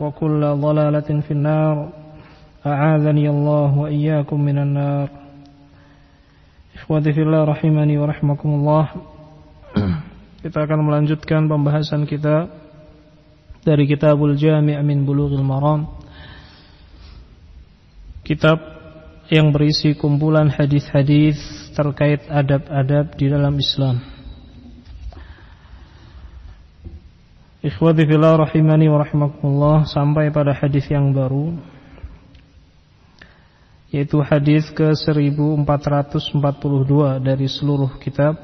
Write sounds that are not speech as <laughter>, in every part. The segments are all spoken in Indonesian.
وكل ضلالة في النار أعاذني الله وإياكم من النار Ikhwati fillah rahimani wa rahmakumullah Kita akan melanjutkan pembahasan kita Dari kitabul jami' min bulughil maram Kitab yang berisi kumpulan hadis-hadis terkait adab-adab di dalam Islam Ikhwati fillah rahimani wa rahimakumullah sampai pada hadis yang baru yaitu hadis ke 1442 dari seluruh kitab.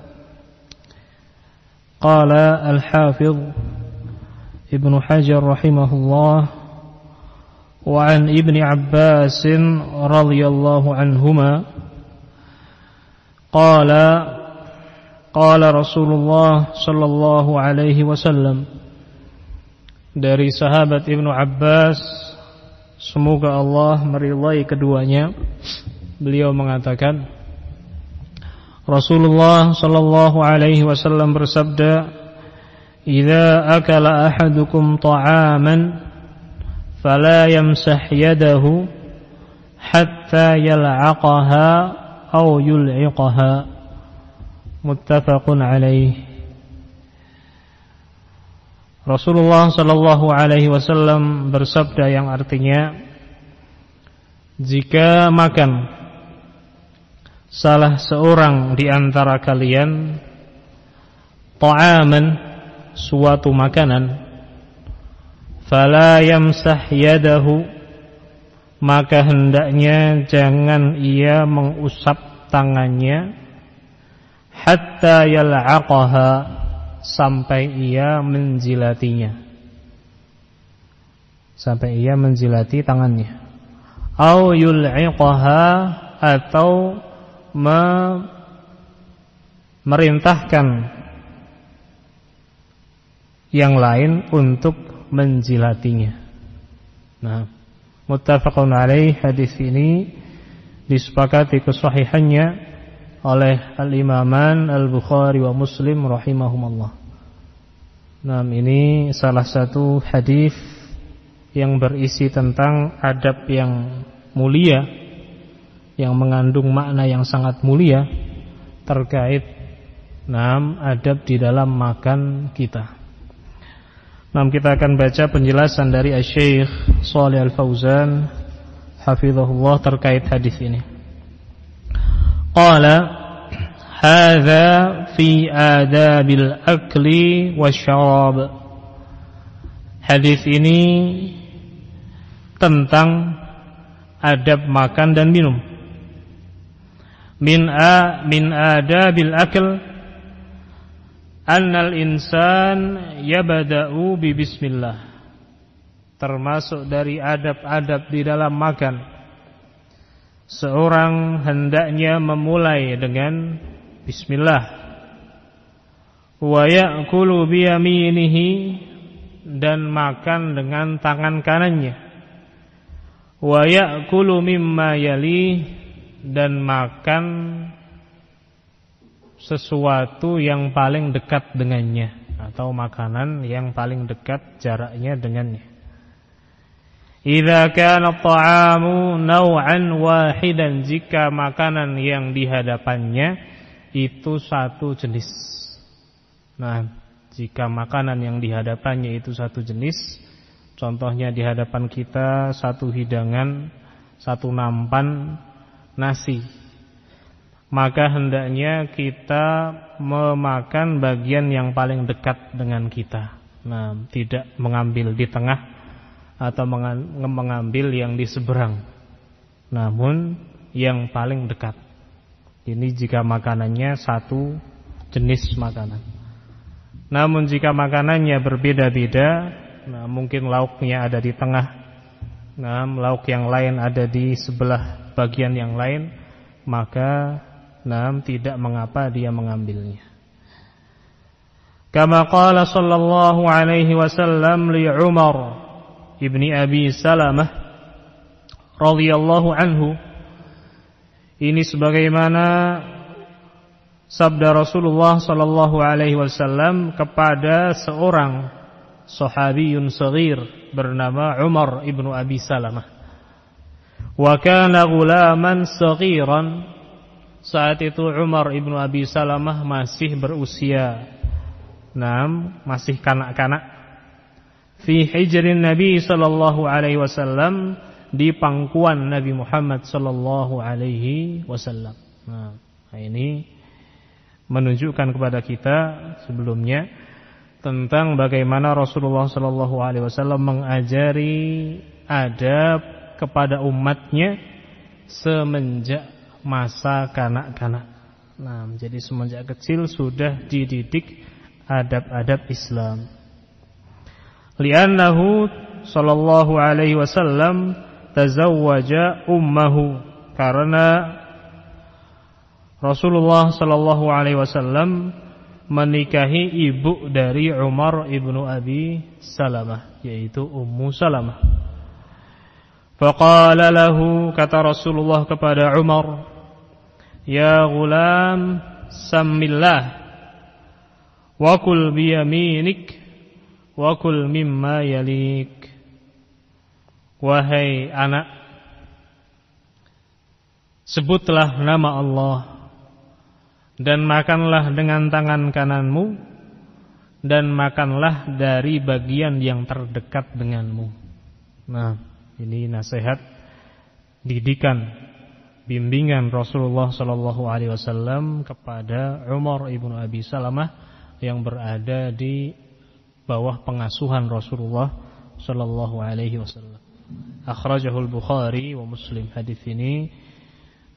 Qala al-Hafidh Ibnu Hajar rahimahullah wa an Ibni Abbas radhiyallahu anhuma qala qala Rasulullah sallallahu alaihi wasallam dari sahabat Ibnu Abbas semoga Allah meridai keduanya. Beliau mengatakan Rasulullah sallallahu alaihi wasallam bersabda "Idza akala ahadukum ta'aman fala yamsah yadahu hatta yal'aqaha aw yul'iqaha" muttafaqun alaihi Rasulullah Shallallahu Alaihi Wasallam bersabda yang artinya jika makan salah seorang di antara kalian ta'aman suatu makanan fala yamsah yadahu maka hendaknya jangan ia mengusap tangannya hatta yal'aqaha sampai ia menjilatinya sampai ia menjilati tangannya. Au yul'iqaha atau me merintahkan yang lain untuk menjilatinya nah muttafaqun alaih hadis ini disepakati kesahihannya oleh Al-Imaman Al-Bukhari wa Muslim rahimahumallah. Nah, ini salah satu hadis yang berisi tentang adab yang mulia yang mengandung makna yang sangat mulia terkait enam adab di dalam makan kita. Nah, kita akan baca penjelasan dari Syekh Shalih Al-Fauzan hafizahullah terkait hadis ini. Qala hadza fi adabil akli wasyarab. Hadis ini tentang adab makan dan minum. Min a min adabil akl annal insan yabda'u bi bismillah. Termasuk dari adab-adab di dalam makan seorang hendaknya memulai dengan bismillah wa ya'kulu biyaminihi dan makan dengan tangan kanannya wa ya'kulu mimma yali dan makan sesuatu yang paling dekat dengannya atau makanan yang paling dekat jaraknya dengannya. Idza kana at-ta'amu naw'an wahidan jika makanan yang dihadapannya itu satu jenis. Nah, jika makanan yang dihadapannya itu satu jenis, contohnya di hadapan kita satu hidangan, satu nampan nasi maka hendaknya kita memakan bagian yang paling dekat dengan kita. Nah, tidak mengambil di tengah atau mengambil yang di seberang. Namun yang paling dekat. Ini jika makanannya satu jenis makanan. Namun jika makanannya berbeda-beda, nah mungkin lauknya ada di tengah, nah lauk yang lain ada di sebelah bagian yang lain, maka Nam tidak mengapa dia mengambilnya. Kama qala sallallahu alaihi wasallam li Umar ibni Abi Salamah radhiyallahu anhu ini sebagaimana sabda Rasulullah sallallahu alaihi wasallam kepada seorang sahabiyun saghir bernama Umar ibnu Abi Salamah. Wa kana ghulaman saghiran saat itu Umar ibnu Abi Salamah masih berusia enam, masih kanak-kanak. Fi hijrin Nabi sallallahu alaihi wasallam di pangkuan Nabi Muhammad sallallahu alaihi wasallam. Nah, ini menunjukkan kepada kita sebelumnya tentang bagaimana Rasulullah sallallahu alaihi wasallam mengajari adab kepada umatnya semenjak masa kanak-kanak. Nah, jadi semenjak kecil sudah dididik adab-adab Islam. Li'annahu sallallahu alaihi wasallam tazawwaja ummahu karena Rasulullah sallallahu alaihi wasallam menikahi ibu dari Umar ibnu Abi Salamah yaitu Ummu Salamah. Faqala lahu kata Rasulullah kepada Umar Ya gulam Samillah Wakul biyaminik Wakul mimma yalik. Wahai anak Sebutlah nama Allah Dan makanlah dengan tangan kananmu Dan makanlah dari bagian yang terdekat denganmu. Nah ini nasihat Didikan bimbingan Rasulullah sallallahu alaihi wasallam kepada Umar ibnu Abi Salamah yang berada di bawah pengasuhan Rasulullah sallallahu alaihi wasallam. Akhrajahu al-Bukhari wa Muslim. Hadis ini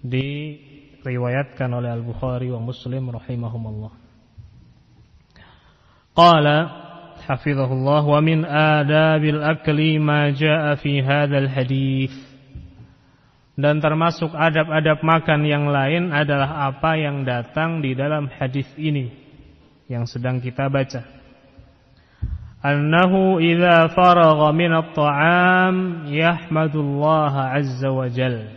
diriwayatkan oleh Al-Bukhari wa Muslim rahimahumallah. Qala hafizahullah wa min adabil akli ma jaa fi hadzal hadits dan termasuk adab-adab makan yang lain adalah apa yang datang di dalam hadis ini yang sedang kita baca. Annahu idza faragha min at-ta'am yahmadullah azza wa jal.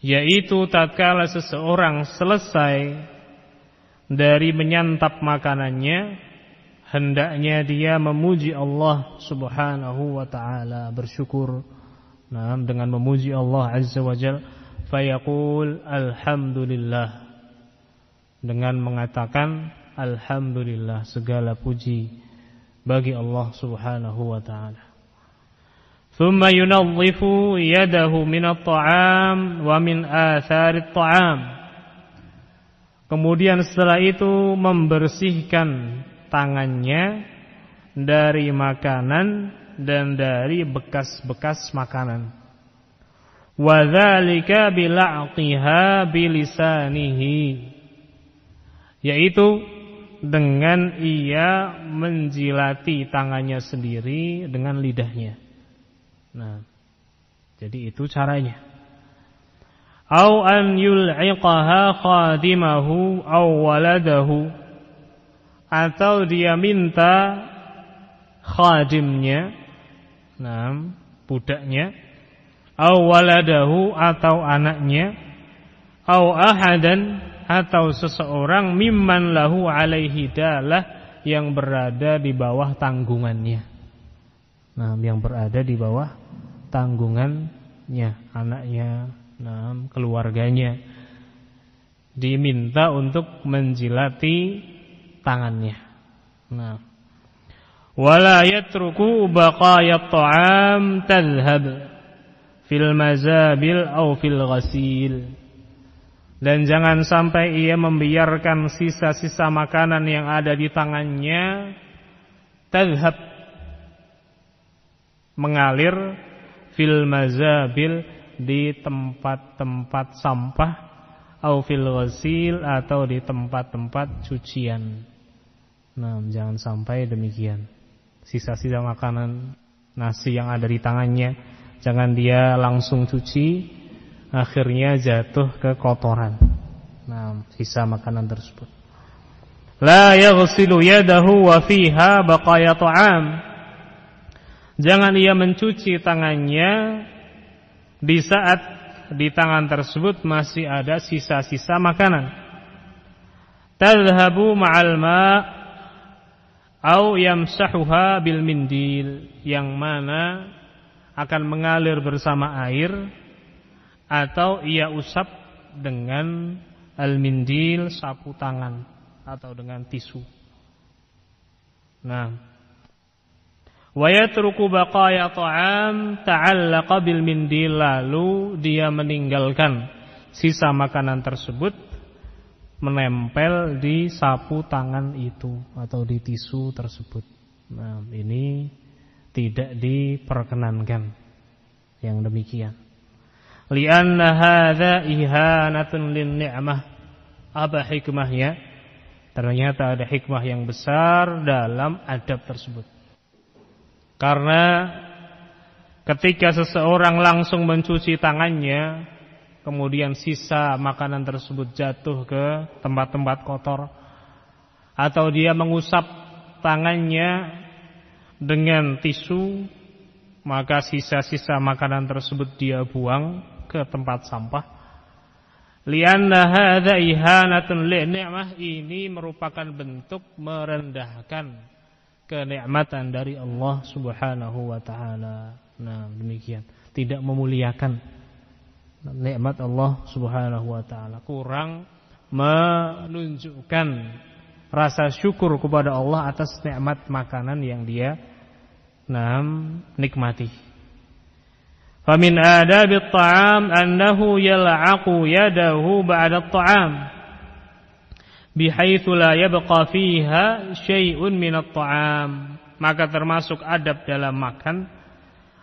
Yaitu tatkala seseorang selesai dari menyantap makanannya hendaknya dia memuji Allah Subhanahu wa taala bersyukur Nah, dengan memuji Allah Azza wa Jal, fayaqul alhamdulillah. Dengan mengatakan alhamdulillah segala puji bagi Allah Subhanahu wa taala. ثم ينظف يده من الطعام ومن آثار الطعام Kemudian setelah itu membersihkan tangannya dari makanan dan dari bekas-bekas makanan. Wadzalika bila'qiha bilisanihi yaitu dengan ia menjilati tangannya sendiri dengan lidahnya. Nah, jadi itu caranya. Au an yul'iqaha khadimahu aw waladahu atau dia minta khadimnya Nah, budaknya au waladahu atau anaknya au ahadan atau seseorang mimman lahu alaihi dalah yang berada di bawah tanggungannya. Nah, yang berada di bawah tanggungannya, anaknya, nah, keluarganya diminta untuk menjilati tangannya. Nah, wala yatruku baqaya ta'am tadhhab fil mazabil au fil ghasil dan jangan sampai ia membiarkan sisa-sisa makanan yang ada di tangannya tadhab mengalir fil mazabil di tempat-tempat sampah au fil ghasil atau di tempat-tempat cucian. Nah, jangan sampai demikian. Sisa-sisa makanan nasi yang ada di tangannya Jangan dia langsung cuci Akhirnya jatuh ke kotoran. Nah sisa makanan tersebut. La yaghsilu yadahu wa fiha baqaya ta'am. Jangan ia mencuci tangannya Di saat di tangan tersebut masih ada sisa-sisa makanan. Tadhabu ma'al ma' Au yamsahuha bil mindil Yang mana akan mengalir bersama air atau ia usap dengan al-mindil sapu tangan atau dengan tisu. Nah, wa yatruku baqaya ta'am ta'allaqa bil mindil lalu dia meninggalkan sisa makanan tersebut menempel di sapu tangan itu atau di tisu tersebut. Nah, ini tidak diperkenankan yang demikian. Lianna hadza ihanatun lin ni'mah. Apa hikmahnya? Ternyata ada hikmah yang besar dalam adab tersebut. Karena ketika seseorang langsung mencuci tangannya, kemudian sisa makanan tersebut jatuh ke tempat-tempat kotor atau dia mengusap tangannya dengan tisu maka sisa-sisa makanan tersebut dia buang ke tempat sampah. Lianna hadza ihanatun li ni'mah. Ini merupakan bentuk merendahkan kenikmatan dari Allah Subhanahu wa taala. Nah demikian. Tidak memuliakan nikmat Allah Subhanahu wa taala. Kurang menunjukkan rasa syukur kepada Allah atas nikmat makanan yang dia Naam nikmati. Famin adabit ta'am annahu yal'aqu yadahu ba'da at-ta'am bihaitsu la yabqa fiha syai'un min at-ta'am. Maka termasuk adab dalam makan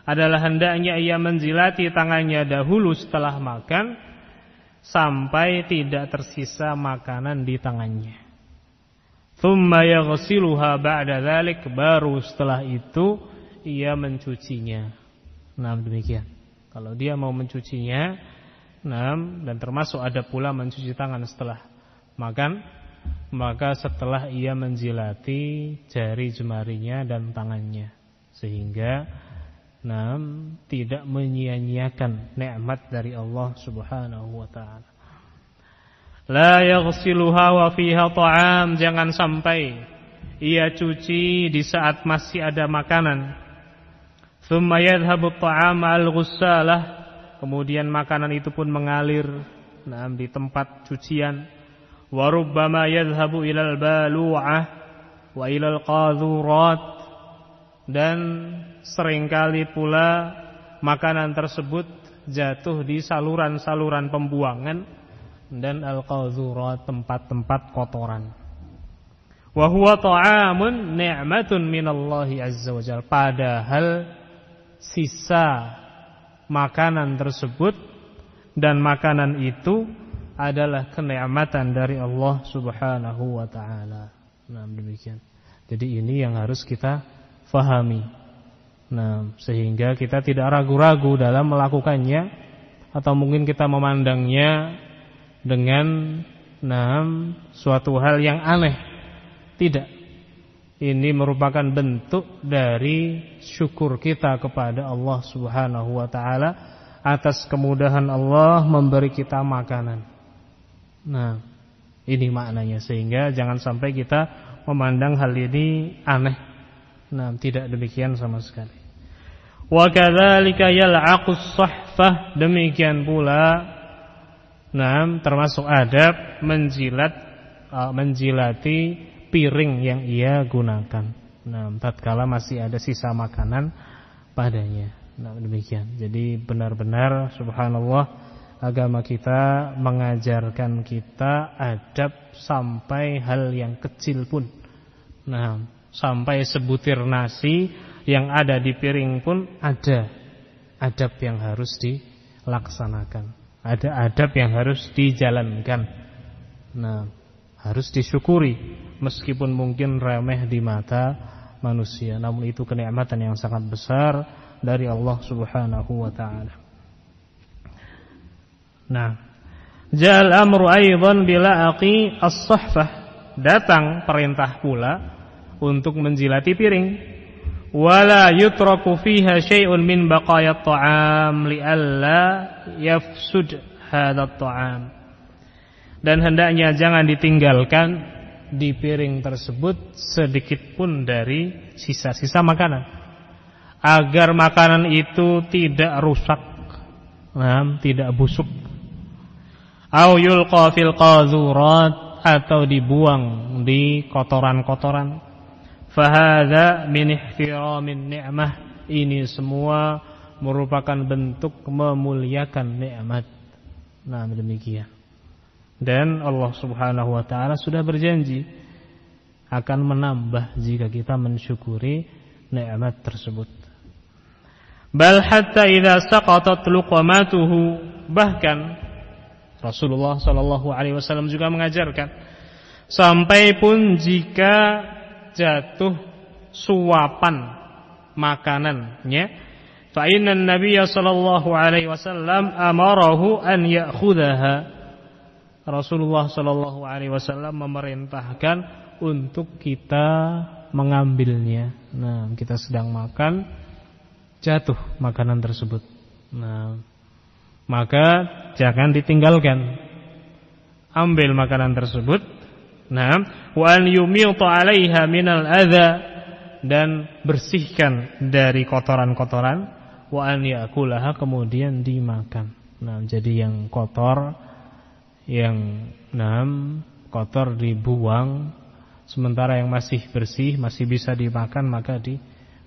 adalah hendaknya ia menjilati tangannya dahulu setelah makan sampai tidak tersisa makanan di tangannya. Thumma yaghsiluha ba'da dzalik baru setelah itu ia mencucinya. Nah, demikian. Kalau dia mau mencucinya, nah, dan termasuk ada pula mencuci tangan setelah makan, maka setelah ia menjilati jari jemarinya dan tangannya, sehingga nah, tidak menyia-nyiakan nikmat dari Allah Subhanahu wa taala. La yaghsiluha wa fiha ta'am, jangan sampai ia cuci di saat masih ada makanan Thumma yadhhabu at-ta'am al-ghussalah. Kemudian makanan itu pun mengalir nah, di tempat cucian. Wa rubbama yadhhabu ilal balu'ah wa ilal qadhurat. Dan sering kali pula makanan tersebut jatuh di saluran-saluran pembuangan dan al-qadhurat tempat-tempat kotoran. Wa huwa ta'amun ni'matun minallahi azza wajalla. Padahal sisa makanan tersebut dan makanan itu adalah kenikmatan dari Allah Subhanahu wa taala. Nah, demikian. Jadi ini yang harus kita fahami. Nah, sehingga kita tidak ragu-ragu dalam melakukannya atau mungkin kita memandangnya dengan nah, suatu hal yang aneh. Tidak. Ini merupakan bentuk dari syukur kita kepada Allah Subhanahu wa taala atas kemudahan Allah memberi kita makanan. Nah, ini maknanya sehingga jangan sampai kita memandang hal ini aneh. Nah, tidak demikian sama sekali. Wa kadzalika yal'aqus sahfah demikian pula nah termasuk adab menjilat uh, menjilati piring yang ia gunakan. Nah, tatkala masih ada sisa makanan padanya. Nah, demikian. Jadi benar-benar subhanallah agama kita mengajarkan kita adab sampai hal yang kecil pun. Nah, sampai sebutir nasi yang ada di piring pun ada adab yang harus dilaksanakan. Ada adab yang harus dijalankan. Nah, harus disyukuri meskipun mungkin remeh di mata manusia, namun itu kenikmatan yang sangat besar dari Allah Subhanahu wa taala. Nah, jal amru aidan bila aqi as-sahfah. Datang perintah pula untuk menjilati piring. Wala yutraku fiha syai'un min baqayat ta'am li'alla yafsud hadha ta'am. Dan hendaknya jangan ditinggalkan di piring tersebut sedikit pun dari sisa-sisa makanan agar makanan itu tidak rusak, tidak busuk. Au yulqa fil qazurat atau dibuang di kotoran-kotoran. Fahadha min ihtiramin ni'mah. Ini semua merupakan bentuk memuliakan nikmat. Nah, demikian. Dan Allah Subhanahu wa taala sudah berjanji akan menambah jika kita mensyukuri nikmat tersebut. Bal hatta idza saqatat luqamatuhu bahkan Rasulullah sallallahu alaihi wasallam juga mengajarkan sampai pun jika jatuh suapan makanannya fa inna sallallahu alaihi wasallam amarahu an ya'khudhaha Rasulullah sallallahu alaihi wasallam memerintahkan untuk kita mengambilnya. Nah, kita sedang makan jatuh makanan tersebut. Nah, maka jangan ditinggalkan. Ambil makanan tersebut. Nah, wa an 'alaiha minal adza dan bersihkan dari kotoran-kotoran wa an yakulaha kemudian dimakan. Nah, jadi yang kotor yang enam kotor dibuang sementara yang masih bersih masih bisa dimakan maka di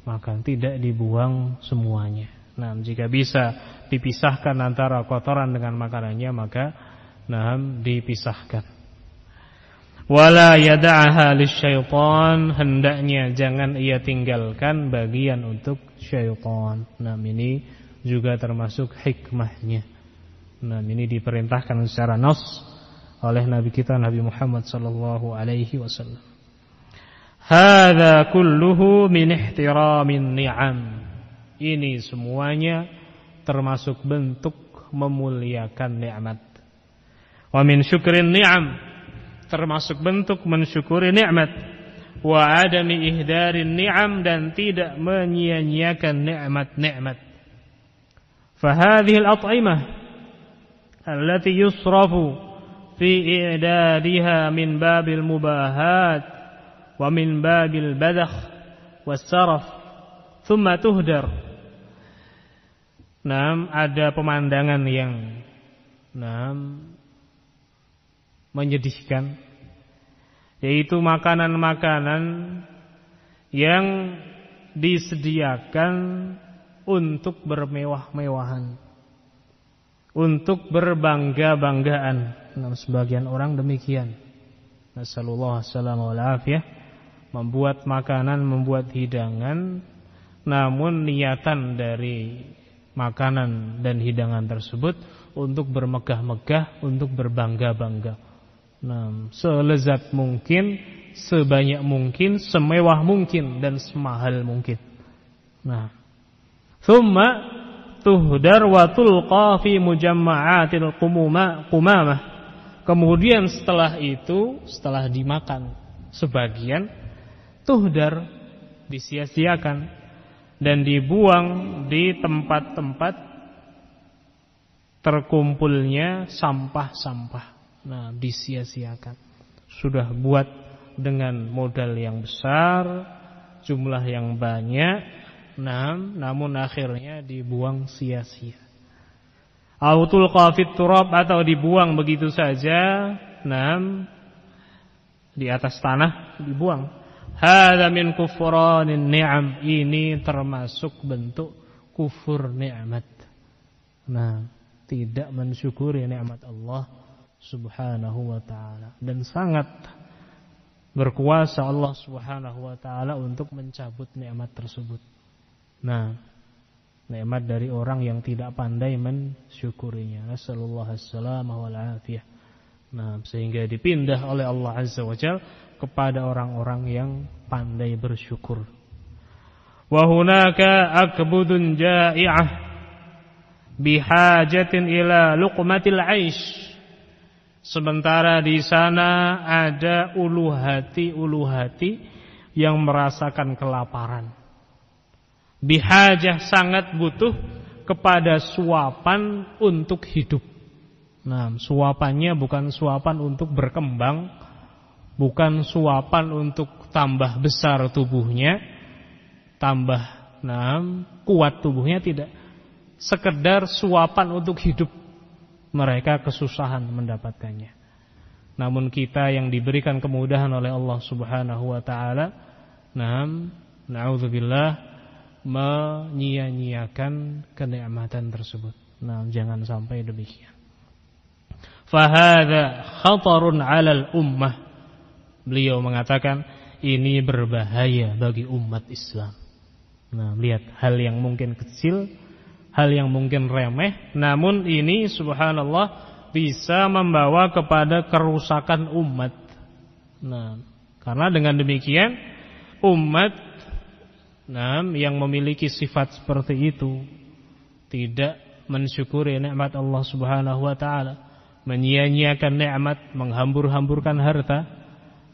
maka tidak dibuang semuanya. Nah, jika bisa dipisahkan antara kotoran dengan makanannya maka nah dipisahkan. Wala yada'aha lisyaitan hendaknya jangan ia tinggalkan bagian untuk syaitan. Nah, ini juga termasuk hikmahnya. Nah, ini diperintahkan secara nas oleh Nabi kita Nabi Muhammad sallallahu alaihi wasallam. Hada kulluhu min ihtiramin ni'am. Ini semuanya termasuk bentuk memuliakan nikmat. Wa min syukrin ni'am termasuk bentuk mensyukuri nikmat. Wa adami ihdarin ni'am dan tidak menyia-nyiakan nikmat-nikmat. Fahadhihi al-at'imah allati yusrafu fi i'dadiha min babil mubahat wa min babil badakh wasaraf thumma tuhdar ada pemandangan yang nah, menyedihkan yaitu makanan-makanan yang disediakan untuk bermewah-mewahan untuk berbangga-banggaan. Nah, sebagian orang demikian. Nasallallahu alaihi wasallam membuat makanan, membuat hidangan, namun niatan dari makanan dan hidangan tersebut untuk bermegah-megah, untuk berbangga-bangga. Nah, selezat mungkin, sebanyak mungkin, semewah mungkin dan semahal mungkin. Nah, thumma tuhdar wa tulqa fi mujamma'atil qumamah. Kemudian setelah itu, setelah dimakan sebagian tuhdar disia-siakan dan dibuang di tempat-tempat terkumpulnya sampah-sampah. Nah, disia-siakan. Sudah buat dengan modal yang besar, jumlah yang banyak, nah, namun akhirnya dibuang sia-sia. Autul qafit turab atau dibuang begitu saja, nah, di atas tanah dibuang. Hada min kufranin ni'am. Ini termasuk bentuk kufur nikmat. Nah, tidak mensyukuri nikmat Allah Subhanahu wa taala dan sangat berkuasa Allah Subhanahu wa taala untuk mencabut nikmat tersebut. Nah, nikmat dari orang yang tidak pandai mensyukurinya. Nasallallahu alaihi wal afiyah. Nah, sehingga dipindah oleh Allah Azza wa Jalla kepada orang-orang yang pandai bersyukur. Wa hunaka akbudun ja'i'ah bihajatin ila luqmatil 'aish Sementara di sana ada ulu hati-ulu hati yang merasakan kelaparan. Bihajah sangat butuh kepada suapan untuk hidup. Nah, suapannya bukan suapan untuk berkembang, bukan suapan untuk tambah besar tubuhnya, tambah nah, kuat tubuhnya tidak. Sekedar suapan untuk hidup mereka kesusahan mendapatkannya. Namun kita yang diberikan kemudahan oleh Allah Subhanahu wa taala, nam naudzubillah menyia-nyiakan kenikmatan tersebut. Nah, jangan sampai demikian. Fahada khatarun 'alal ummah. Beliau mengatakan ini berbahaya bagi umat Islam. Nah, lihat hal yang mungkin kecil hal yang mungkin remeh, namun ini subhanallah bisa membawa kepada kerusakan umat. Nah, karena dengan demikian umat nah, yang memiliki sifat seperti itu tidak mensyukuri nikmat Allah Subhanahu wa taala, menyia-nyiakan nikmat, menghambur-hamburkan harta,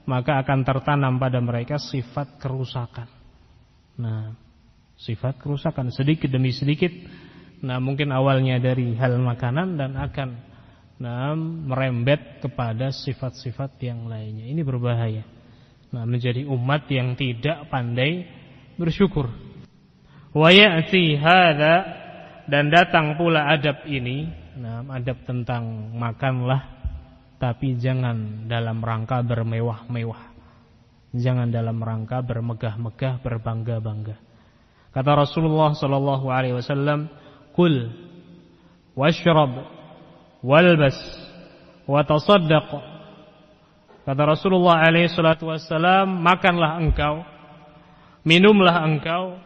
maka akan tertanam pada mereka sifat kerusakan. Nah, sifat kerusakan sedikit demi sedikit Nah mungkin awalnya dari hal makanan dan akan nah, merembet kepada sifat-sifat yang lainnya. Ini berbahaya. Nah menjadi umat yang tidak pandai bersyukur. Wa ya'ti hadza dan datang pula adab ini, nah adab tentang makanlah tapi jangan dalam rangka bermewah-mewah. Jangan dalam rangka bermegah-megah, berbangga-bangga. Kata Rasulullah sallallahu alaihi wasallam, kul washrab walbas watasaddaq kata Rasulullah alaihi salatu wassalam makanlah engkau minumlah engkau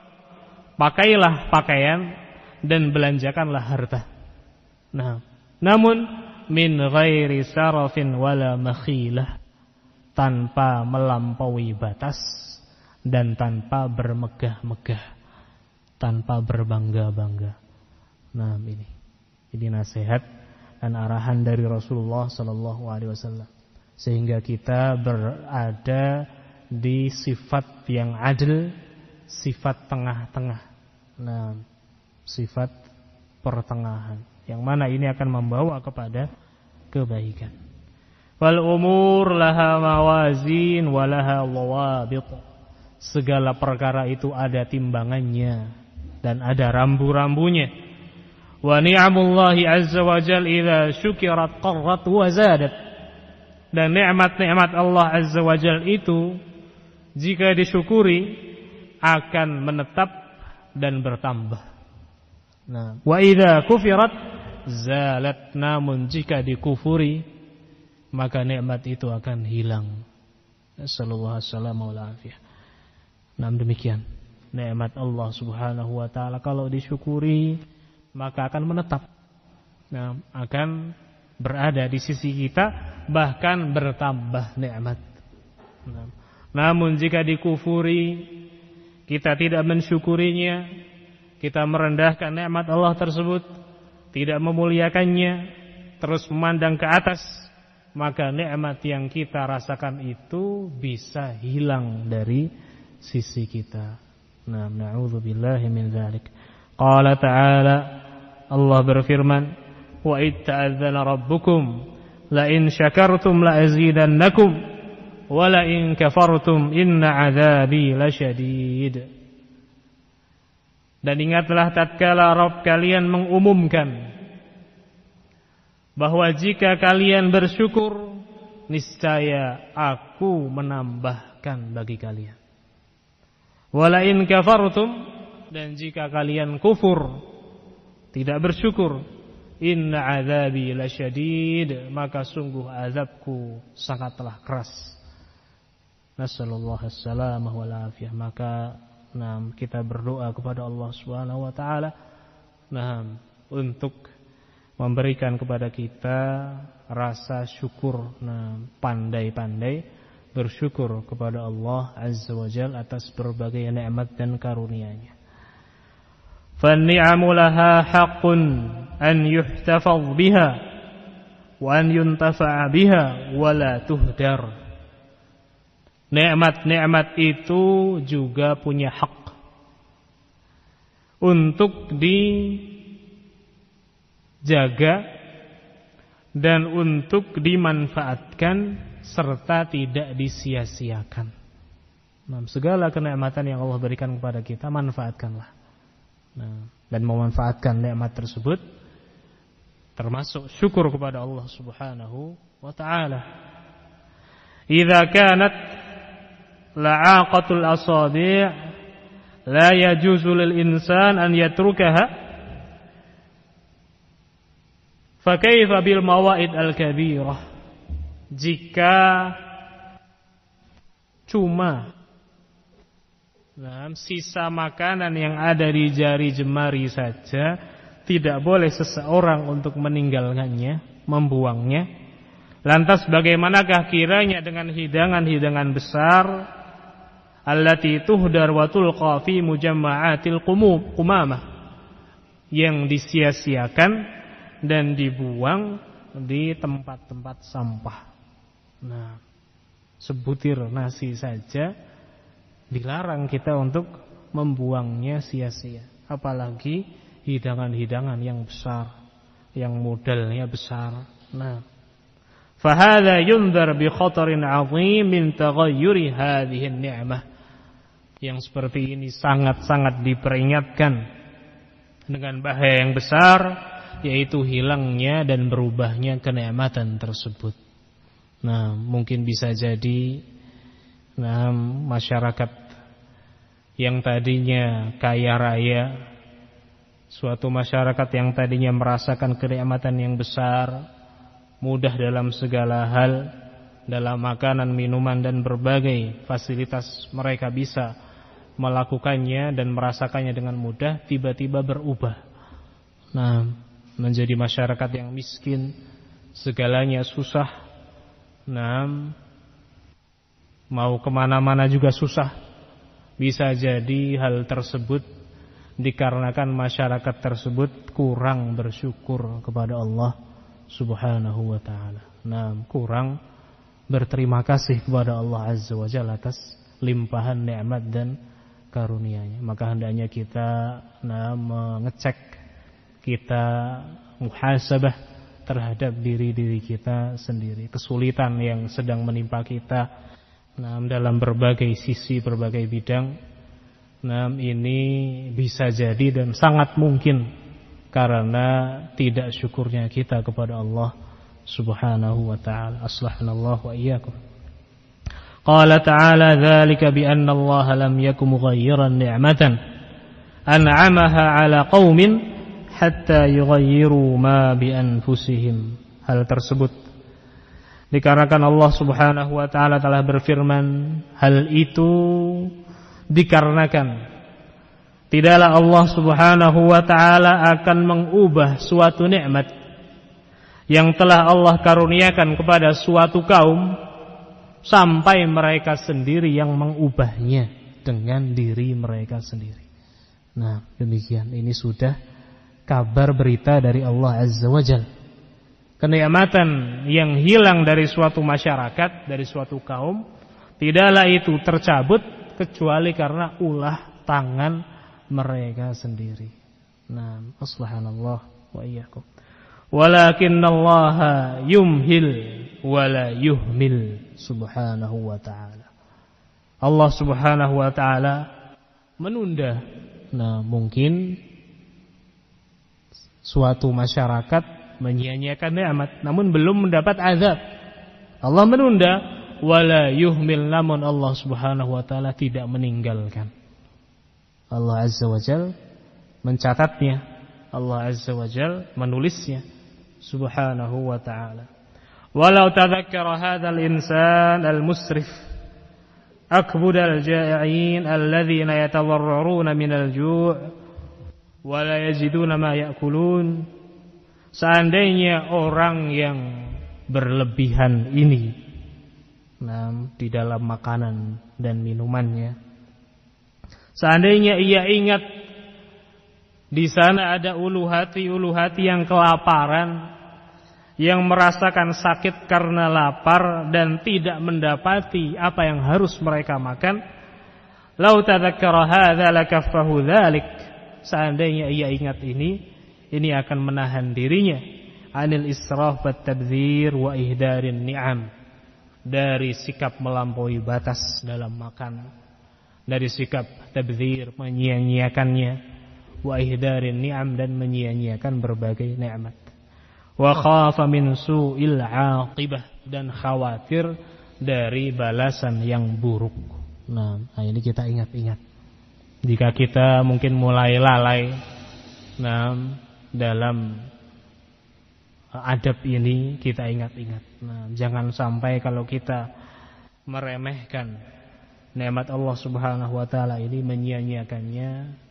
pakailah pakaian dan belanjakanlah harta. Nah namun min ghairi sarafin wala makhilah tanpa melampaui batas dan tanpa bermegah-megah tanpa berbangga-bangga. Nah ini Ini nasihat dan arahan dari Rasulullah Sallallahu Alaihi Wasallam. Sehingga kita berada di sifat yang adil Sifat tengah-tengah. Nah Sifat pertengahan. Yang mana ini akan membawa kepada kebaikan. Wal umur laha mawazin walaha wawabit. Segala perkara itu ada timbangannya Dan ada rambu-rambunya. Wa ni'amullahi azza wa jal idza syukirat qarrat wa zadat. Dan nikmat-nikmat Allah azza wa jal itu jika disyukuri akan menetap dan bertambah. Nah, wa idza kufirat zalat namun jika dikufuri maka nikmat itu akan hilang. Sallallahu alaihi wasallam Nah, demikian nikmat Allah Subhanahu wa taala kalau disyukuri maka akan menetap. Nah, akan berada di sisi kita bahkan bertambah nikmat. Nah, namun jika dikufuri kita tidak mensyukurinya, kita merendahkan nikmat Allah tersebut, tidak memuliakannya, terus memandang ke atas, maka nikmat yang kita rasakan itu bisa hilang dari sisi kita. Nah, na'udzubillahi min dzalik. Qala ta'ala Allah berfirman wa id ta'adzana rabbukum la in syakartum la azidannakum wa la in kafartum inna adzabi lasyadid dan ingatlah tatkala Rabb kalian mengumumkan bahwa jika kalian bersyukur niscaya aku menambahkan bagi kalian. Walain kafartum dan jika kalian kufur tidak bersyukur inna azabi lasyadid maka sungguh azabku sangatlah keras. Nasallallahu alaihi wasallam maka Nah, kita berdoa kepada Allah Subhanahu wa taala nah untuk memberikan kepada kita rasa syukur nah pandai-pandai bersyukur kepada Allah Azza wa Jalla atas berbagai nikmat dan karunia-Nya. فالنعم لها حق أن يحتفظ بها وأن ينتفع بها ولا تهدر Nikmat-nikmat itu juga punya hak untuk dijaga dan untuk dimanfaatkan serta tidak disia-siakan. Nah, segala kenikmatan yang Allah berikan kepada kita manfaatkanlah. Nah, dan memanfaatkan nikmat tersebut termasuk syukur kepada Allah Subhanahu wa taala. Idza kanat la'aqatul asabi' la yajuzu lil insan an yatrukaha. Fa kaifa bil mawaid al kabirah? Jika cuma nah, sisa makanan yang ada di jari jemari saja tidak boleh seseorang untuk meninggalkannya membuangnya. Lantas bagaimanakah kiranya dengan hidangan-hidangan besar allati tuhdar wa tulqa fi mujamma'atil qumamah yang disia-siakan dan dibuang di tempat-tempat sampah. Nah, sebutir nasi saja dilarang kita untuk membuangnya sia-sia. Apalagi hidangan-hidangan yang besar, yang modalnya besar. Nah, fahada yundar bi khatarin 'azim min taghayyuri hadhihi an-ni'mah yang seperti ini sangat-sangat diperingatkan dengan bahaya yang besar yaitu hilangnya dan berubahnya kenikmatan tersebut. Nah, mungkin bisa jadi nah masyarakat yang tadinya kaya raya suatu masyarakat yang tadinya merasakan kenikmatan yang besar, mudah dalam segala hal, dalam makanan, minuman dan berbagai fasilitas mereka bisa melakukannya dan merasakannya dengan mudah tiba-tiba berubah. Nah, menjadi masyarakat yang miskin, segalanya susah. Nah, mau ke mana-mana juga susah. Bisa jadi hal tersebut dikarenakan masyarakat tersebut kurang bersyukur kepada Allah Subhanahu wa taala. Nah, kurang berterima kasih kepada Allah Azza wa Jalla atas limpahan nikmat dan karunia-Nya. Maka hendaknya kita nah, mengecek kita muhasabah terhadap diri-diri kita sendiri. Kesulitan yang sedang menimpa kita nah, dalam berbagai sisi, berbagai bidang. Nah, ini bisa jadi dan sangat mungkin karena tidak syukurnya kita kepada Allah Subhanahu wa taala. Aslahanallahu wa iyyakum. قال تعالى ذلك بأن الله لم يكن مغيرا نعمة أنعمها على قوم حتى يغيروا ما بأنفسهم hal tersebut dikarenakan Allah Subhanahu wa taala telah berfirman hal itu dikarenakan tidaklah Allah Subhanahu wa taala akan mengubah suatu nikmat yang telah Allah karuniakan kepada suatu kaum sampai mereka sendiri yang mengubahnya dengan diri mereka sendiri. Nah, demikian ini sudah kabar berita dari Allah Azza wa Jal. Kenikmatan yang hilang dari suatu masyarakat, dari suatu kaum, tidaklah itu tercabut kecuali karena ulah tangan mereka sendiri. Nah, subhanallah wa iyyakum. Walakinallaha yumhil wala yuhmil subhanahu wa ta'ala. Allah subhanahu wa ta'ala menunda. Nah mungkin suatu masyarakat menyia-nyiakan nikmat namun belum mendapat azab. Allah menunda wala yuhmil namun Allah Subhanahu wa taala tidak meninggalkan. Allah Azza wa Jal mencatatnya. Allah Azza wa Jal menulisnya. Subhanahu wa taala. Walau tadhakkara hadzal insan al-musrif akbud al-ja'iin alladhina yatadarraruna min al-ju' wa la yajiduna ma ya'kulun. Seandainya orang yang berlebihan ini nah, di dalam makanan dan minumannya. Seandainya ia ingat di sana ada ulu hati-ulu hati yang kelaparan, yang merasakan sakit karena lapar dan tidak mendapati apa yang harus mereka makan. Lau tadzakkara hadza lakaffahu. Seandainya ia ingat ini, ini akan menahan dirinya anil israf wat wa ihdarin ni'am dari sikap melampaui batas dalam makan, dari sikap tabdzir menyia-nyiakannya, wa ihdarin ni'am dan menyia-nyiakan berbagai nikmat. Wa khafa min su'il 'aqibah dan khawatir dari balasan yang buruk. Nah, nah ini kita ingat-ingat. Jika kita mungkin mulai lalai nah, dalam adab ini kita ingat-ingat. Nah, jangan sampai kalau kita meremehkan nikmat Allah Subhanahu wa taala ini menyia-nyiakannya,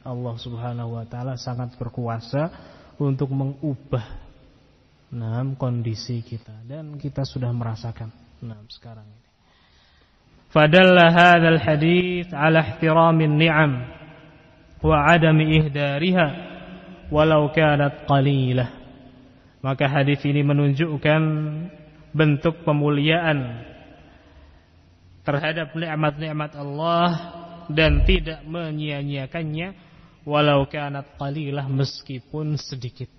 Allah Subhanahu wa taala sangat berkuasa untuk mengubah nah, kondisi kita dan kita sudah merasakan nah, sekarang ini. Fadalla hadzal hadits ala ihtiramin ni'am wa adami ihdariha walau kanat qalilah maka hadis ini menunjukkan bentuk pemuliaan terhadap nikmat-nikmat Allah dan tidak menyia-nyiakannya walau kanat qalilah meskipun sedikit.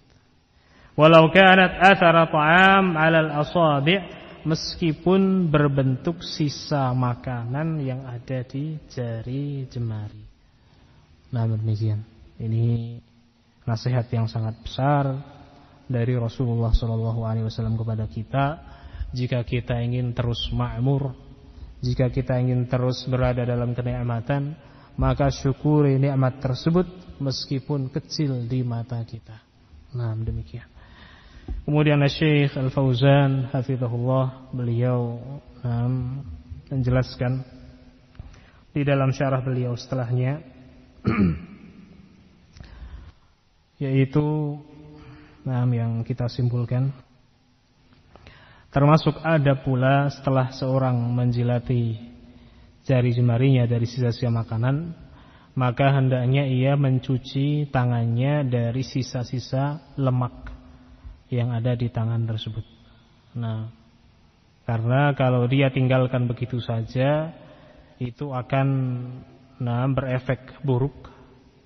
Walau kanat athara ta'am 'alal asabi' meskipun berbentuk sisa makanan yang ada di jari jemari. Nah demikian. Ini nasihat yang sangat besar dari Rasulullah Shallallahu Alaihi Wasallam kepada kita jika kita ingin terus makmur jika kita ingin terus berada dalam kenikmatan maka syukuri nikmat tersebut meskipun kecil di mata kita. Nah demikian. Kemudian Syekh Al Fauzan hafizahullah beliau um, menjelaskan di dalam syarah beliau setelahnya <clears throat> yaitu nah, yang kita simpulkan. Termasuk ada pula setelah seorang menjilati jari jemarinya dari sisa-sisa makanan maka hendaknya ia mencuci tangannya dari sisa-sisa lemak yang ada di tangan tersebut. Nah, karena kalau dia tinggalkan begitu saja itu akan nah berefek buruk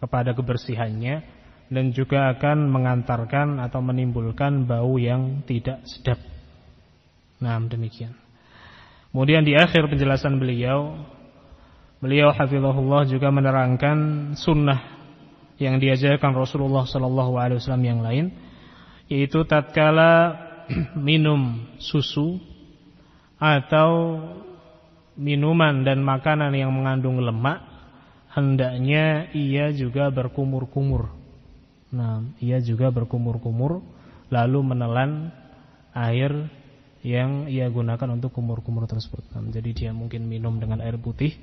kepada kebersihannya dan juga akan mengantarkan atau menimbulkan bau yang tidak sedap. Nah, demikian. Kemudian di akhir penjelasan beliau, beliau hafizahullah juga menerangkan sunnah yang diajarkan Rasulullah wasallam yang lain, yaitu tatkala <clears throat> minum susu atau minuman dan makanan yang mengandung lemak, hendaknya ia juga berkumur-kumur. Nah, ia juga berkumur-kumur lalu menelan air yang ia gunakan untuk kumur-kumur tersebut. Nah, jadi dia mungkin minum dengan air putih,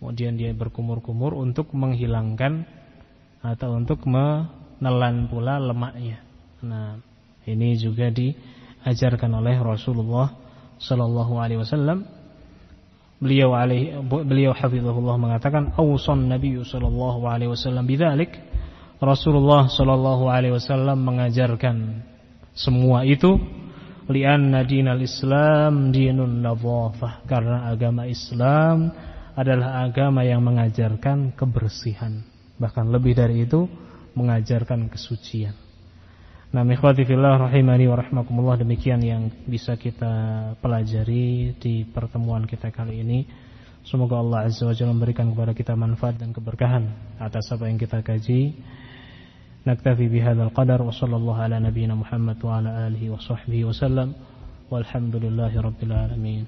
kemudian dia berkumur-kumur untuk menghilangkan atau untuk menelan pula lemaknya. Nah, ini juga diajarkan oleh Rasulullah sallallahu alaihi wasallam. Beliau alaihi beliau hafizahullah mengatakan, "Awsan Nabi sallallahu alaihi wasallam bidzalik." Rasulullah Shallallahu Alaihi Wasallam mengajarkan semua itu li'anna dinal Islam dinun nadhafah karena agama Islam adalah agama yang mengajarkan kebersihan bahkan lebih dari itu mengajarkan kesucian. Nah, ikhwati fillah rahimani wa rahmakumullah demikian yang bisa kita pelajari di pertemuan kita kali ini. Semoga Allah Azza wa Jalla memberikan kepada kita manfaat dan keberkahan atas apa yang kita kaji. نكتفي بهذا القدر وصلى الله على نبينا محمد وعلى آله وصحبه وسلم والحمد لله رب العالمين.